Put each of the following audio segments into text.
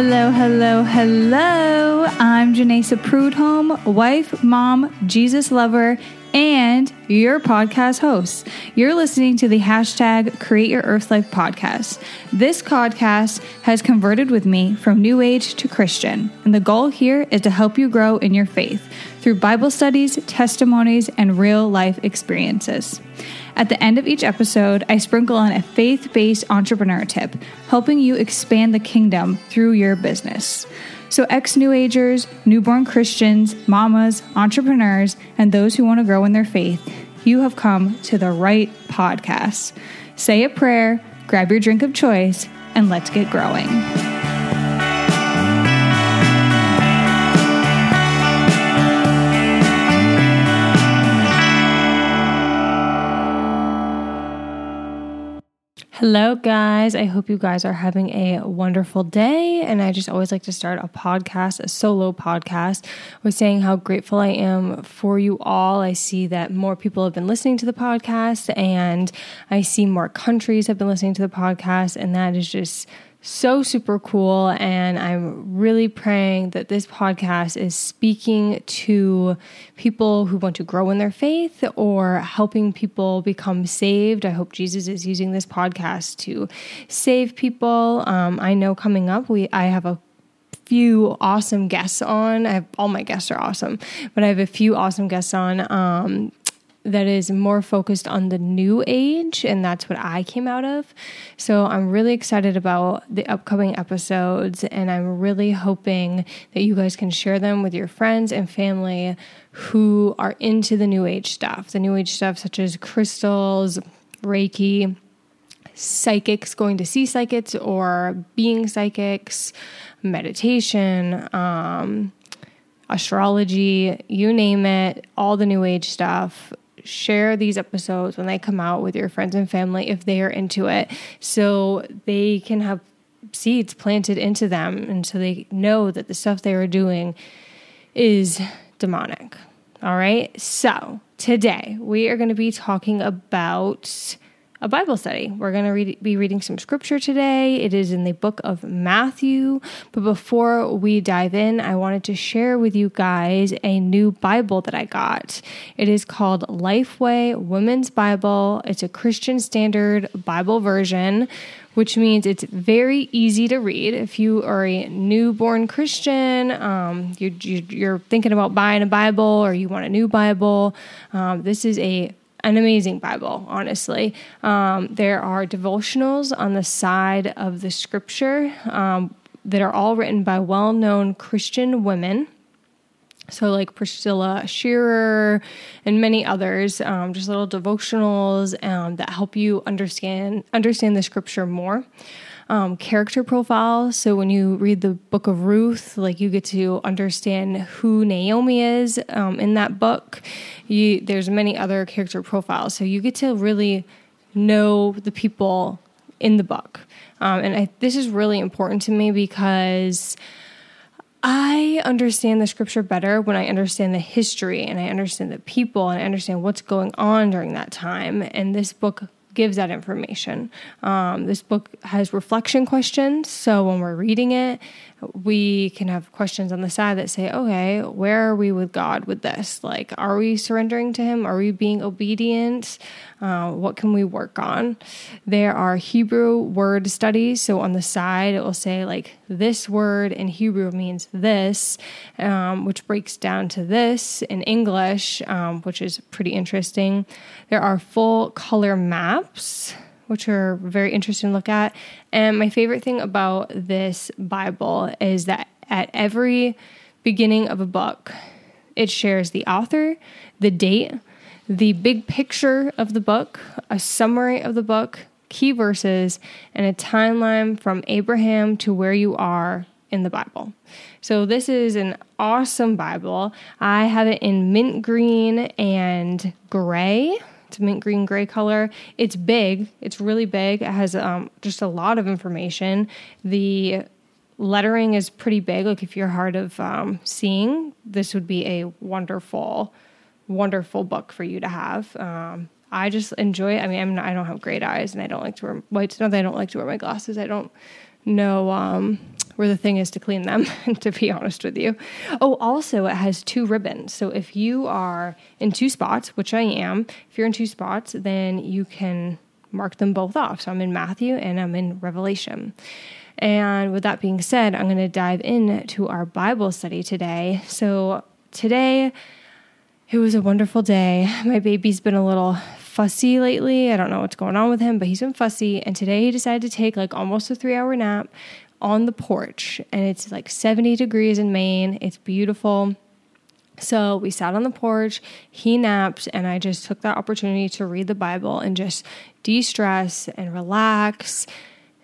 Hello, hello, hello. I'm Janessa Prudhomme, wife, mom, Jesus lover, and your podcast host. You're listening to the hashtag Create Your Earth Life podcast. This podcast has converted with me from New Age to Christian, and the goal here is to help you grow in your faith through Bible studies, testimonies, and real life experiences. At the end of each episode, I sprinkle on a faith based entrepreneur tip, helping you expand the kingdom through your business. So, ex New Agers, newborn Christians, mamas, entrepreneurs, and those who want to grow in their faith, you have come to the right podcast. Say a prayer, grab your drink of choice, and let's get growing. Hello, guys. I hope you guys are having a wonderful day. And I just always like to start a podcast, a solo podcast, with saying how grateful I am for you all. I see that more people have been listening to the podcast, and I see more countries have been listening to the podcast, and that is just so super cool. And I'm really praying that this podcast is speaking to people who want to grow in their faith or helping people become saved. I hope Jesus is using this podcast to save people. Um, I know coming up, we I have a few awesome guests on. I have all my guests are awesome, but I have a few awesome guests on. Um, that is more focused on the new age, and that's what I came out of. So I'm really excited about the upcoming episodes, and I'm really hoping that you guys can share them with your friends and family who are into the new age stuff, the new age stuff such as crystals, Reiki, psychics, going to see psychics or being psychics, meditation, um, astrology, you name it, all the new age stuff share these episodes when they come out with your friends and family if they are into it so they can have seeds planted into them and so they know that the stuff they are doing is demonic. All right. So today we are going to be talking about a Bible study. We're going to read, be reading some scripture today. It is in the book of Matthew. But before we dive in, I wanted to share with you guys a new Bible that I got. It is called Lifeway Women's Bible. It's a Christian Standard Bible version which means it's very easy to read. If you are a newborn Christian, um, you, are thinking about buying a Bible or you want a new Bible, um, this is a an amazing Bible, honestly. Um, there are devotionals on the side of the scripture um, that are all written by well known Christian women. So, like Priscilla Shirer and many others, um, just little devotionals um, that help you understand understand the scripture more um, character profile. So when you read the book of Ruth, like you get to understand who Naomi is um, in that book. You, there's many other character profiles, so you get to really know the people in the book. Um, and I, this is really important to me because. I understand the scripture better when I understand the history and I understand the people and I understand what's going on during that time. And this book gives that information. Um, this book has reflection questions, so when we're reading it, we can have questions on the side that say, okay, where are we with God with this? Like, are we surrendering to Him? Are we being obedient? Uh, what can we work on? There are Hebrew word studies. So on the side, it will say, like, this word in Hebrew means this, um, which breaks down to this in English, um, which is pretty interesting. There are full color maps which are very interesting to look at. And my favorite thing about this Bible is that at every beginning of a book, it shares the author, the date, the big picture of the book, a summary of the book, key verses, and a timeline from Abraham to where you are in the Bible. So, this is an awesome Bible. I have it in mint green and gray. It's mint green gray color. It's big. It's really big. It has um, just a lot of information. The lettering is pretty big. Like if you're hard of um, seeing, this would be a wonderful, wonderful book for you to have. Um, I just enjoy it. I mean, I'm not, I don't have great eyes, and I don't like to wear. Well, it's not that I don't like to wear my glasses. I don't know um, where the thing is to clean them, to be honest with you. Oh, also, it has two ribbons. So if you are in two spots, which I am, if you're in two spots, then you can mark them both off. So I'm in Matthew and I'm in Revelation. And with that being said, I'm going to dive into our Bible study today. So today, it was a wonderful day. My baby's been a little fussy lately. I don't know what's going on with him, but he's been fussy. And today he decided to take like almost a three hour nap on the porch. And it's like 70 degrees in Maine. It's beautiful. So we sat on the porch, he napped, and I just took that opportunity to read the Bible and just de stress and relax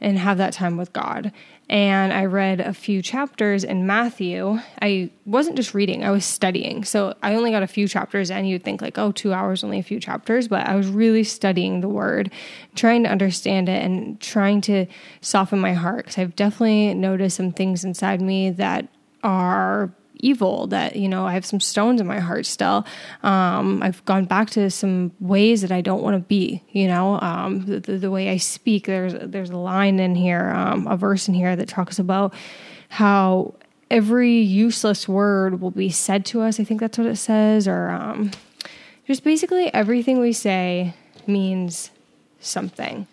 and have that time with God. And I read a few chapters in Matthew. I wasn't just reading, I was studying. So I only got a few chapters and You'd think, like, oh, two hours, only a few chapters. But I was really studying the word, trying to understand it and trying to soften my heart. Because I've definitely noticed some things inside me that are evil that you know i have some stones in my heart still. Um, i've gone back to some ways that i don't want to be you know? Um, the, the, way i speak there's there's a line in here um, a verse in here that talks about how every useless word will be said to us i think that's what it says or um, just basically everything we say means something.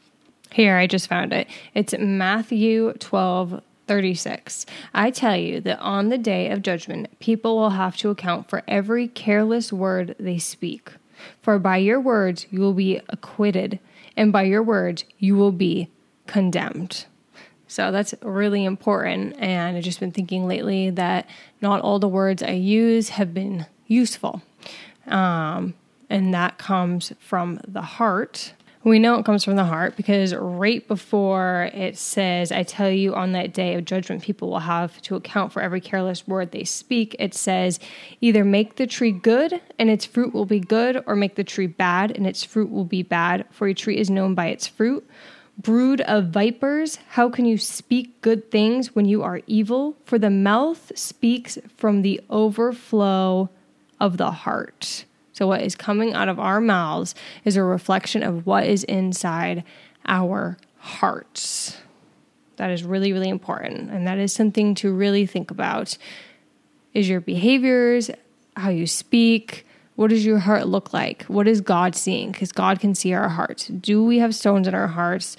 Here i just found it. It's matthew 12 36. I tell you that on the day of judgment, people will have to account for every careless word they speak. For by your words you will be acquitted, and by your words you will be condemned. So that's really important. And I've just been thinking lately that not all the words I use have been useful. Um, and that comes from the heart we know it comes from the heart because right before it says, I tell you on that day of judgment, people will have to account for every careless word they speak. It says, either make the tree good and its fruit will be good, or make the tree bad and its fruit will be bad, for a tree is known by its fruit. Brood of vipers, how can you speak good things when you are evil? For the mouth speaks from the overflow of the heart. So, what is coming out of our mouths is a reflection of what is inside our hearts. That is really, really important. And that is something to really think about. Is your behaviors, how you speak, what does your heart look like? What is God seeing? Because God can see our hearts. Do we have stones in our hearts?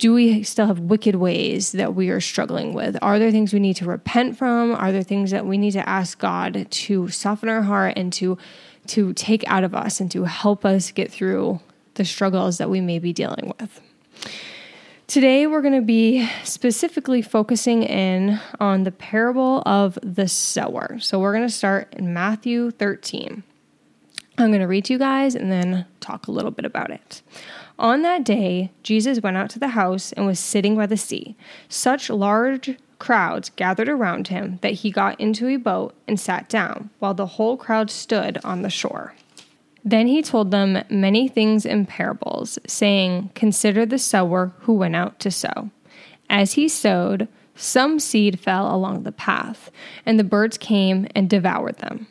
Do we still have wicked ways that we are struggling with? Are there things we need to repent from? Are there things that we need to ask God to soften our heart and to to take out of us and to help us get through the struggles that we may be dealing with. Today, we're going to be specifically focusing in on the parable of the sower. So, we're going to start in Matthew 13. I'm going to read to you guys and then talk a little bit about it. On that day, Jesus went out to the house and was sitting by the sea. Such large crowds gathered around him that he got into a boat and sat down, while the whole crowd stood on the shore. Then he told them many things in parables, saying, Consider the sower who went out to sow. As he sowed, some seed fell along the path, and the birds came and devoured them.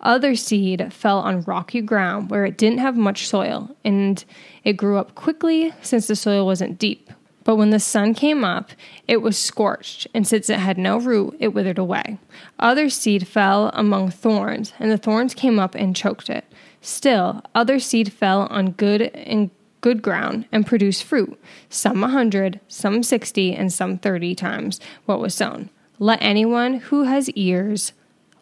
Other seed fell on rocky ground where it didn't have much soil, and it grew up quickly since the soil wasn't deep. But when the sun came up, it was scorched, and since it had no root, it withered away. Other seed fell among thorns, and the thorns came up and choked it. Still, other seed fell on good and good ground and produced fruit, some a hundred, some sixty, and some thirty times what was sown. Let anyone who has ears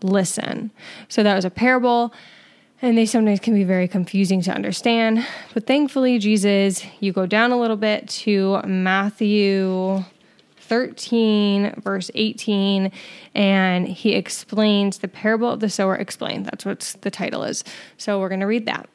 listen. So that was a parable and they sometimes can be very confusing to understand. But thankfully, Jesus, you go down a little bit to Matthew 13, verse 18, and he explains the parable of the sower explained. That's what the title is. So we're going to read that.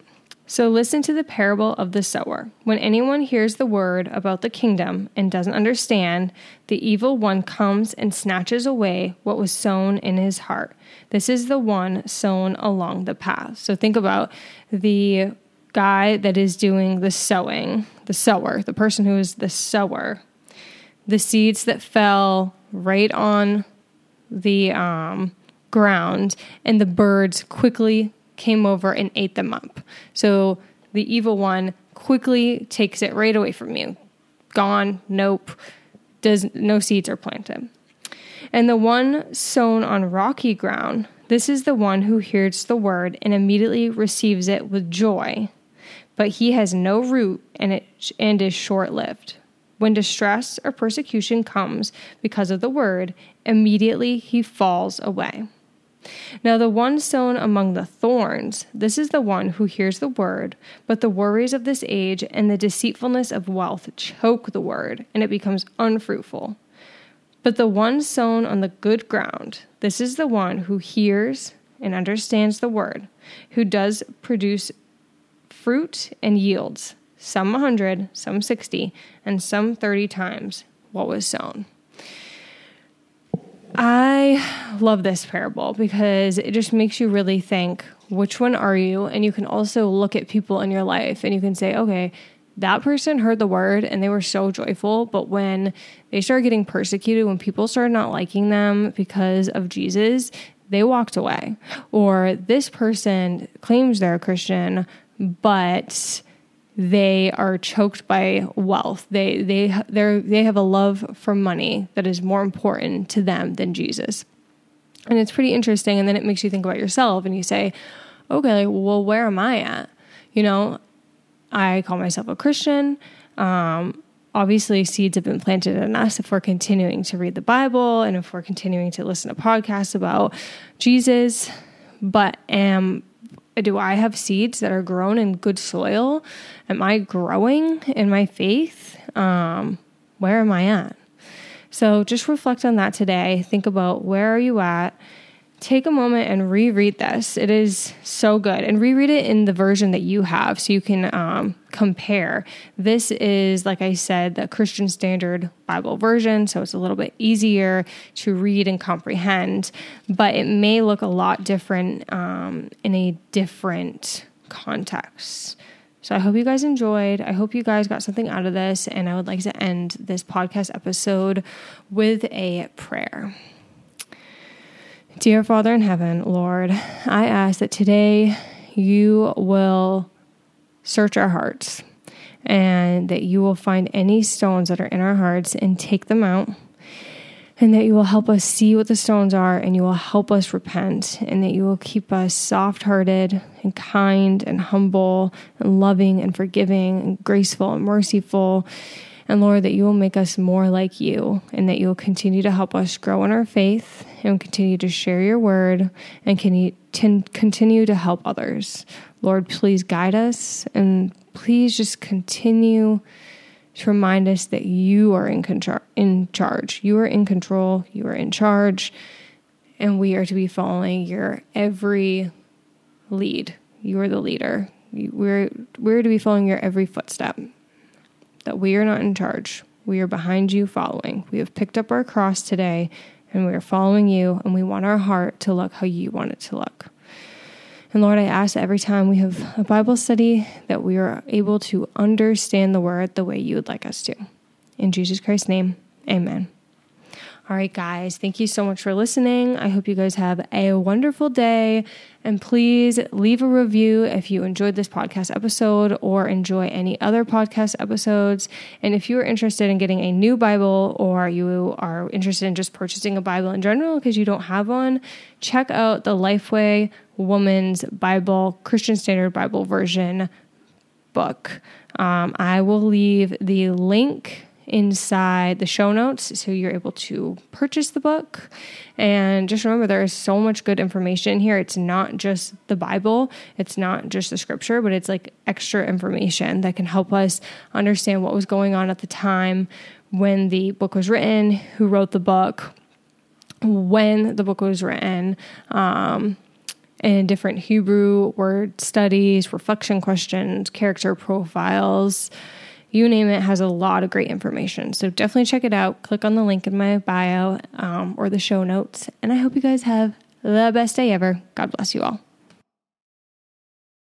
So listen to the parable of the sower. When anyone hears the word about the kingdom and doesn't understand, the evil one comes and snatches away what was sown in his heart. This is the one sown along the path. So think about the guy that is doing the sowing, the sower, the person who is the sower. The seeds that fell right on the um, ground, and the birds quickly came over and ate them up. So the evil one quickly takes it right away from you. Gone, nope. Does no seeds are planted. And the one sown on rocky ground, this is the one who hears the word and immediately receives it with joy. But he has no root and, it, and is short lived. When distress or persecution comes because of the word, immediately he falls away. Now, the one sown among the thorns, this is the one who hears the word, but the worries of this age and the deceitfulness of wealth choke the word, and it becomes unfruitful. But the one sown on the good ground, this is the one who hears and understands the word, who does produce fruit and yields, some a hundred, some sixty, and some thirty times what was sown. I love this parable because it just makes you really think which one are you? And you can also look at people in your life and you can say, okay, that person heard the word and they were so joyful. But when they started getting persecuted, when people started not liking them because of Jesus, they walked away. Or this person claims they're a Christian, but they are choked by wealth. They they they they have a love for money that is more important to them than Jesus. And it's pretty interesting and then it makes you think about yourself and you say, "Okay, well where am I at?" You know, I call myself a Christian. Um, obviously seeds have been planted in us if we're continuing to read the Bible and if we're continuing to listen to podcasts about Jesus, but am do I have seeds that are grown in good soil? Am I growing in my faith? Um, where am I at? So just reflect on that today. Think about where are you at? Take a moment and reread this. It is so good. And reread it in the version that you have so you can um, compare. This is, like I said, the Christian Standard Bible version, so it's a little bit easier to read and comprehend, but it may look a lot different um, in a different context. So I hope you guys enjoyed. I hope you guys got something out of this. And I would like to end this podcast episode with a prayer. Dear Father in heaven, Lord, I ask that today you will search our hearts and that you will find any stones that are in our hearts and take them out. And that you will help us see what the stones are and you will help us repent. And that you will keep us soft hearted and kind and humble and loving and forgiving and graceful and merciful and Lord, that you will make us more like you and that you will continue to help us grow in our faith and continue to share your word and continue to help others. Lord, please guide us and please just continue to remind us that you are in, control, in charge. You are in control. You are in charge. And we are to be following your every lead. You are the leader. We're, we're to be following your every footstep that we are not in charge. We are behind you following. We have picked up our cross today and we are following you, and we want our heart to look how you want it to look. And Lord, I ask every time we have a Bible study that we are able to understand the word the way you would like us to. In Jesus Christ's name, amen. All right, guys, thank you so much for listening. I hope you guys have a wonderful day. And please leave a review if you enjoyed this podcast episode or enjoy any other podcast episodes. And if you are interested in getting a new Bible or you are interested in just purchasing a Bible in general because you don't have one, check out the Lifeway Woman's Bible, Christian Standard Bible version book. Um, I will leave the link inside the show notes so you're able to purchase the book. And just remember, there is so much good information here. It's not just the Bible, it's not just the scripture, but it's like extra information that can help us understand what was going on at the time when the book was written, who wrote the book, when the book was written. Um, and different Hebrew word studies, reflection questions, character profiles, you name it, has a lot of great information. So definitely check it out. Click on the link in my bio um, or the show notes. And I hope you guys have the best day ever. God bless you all.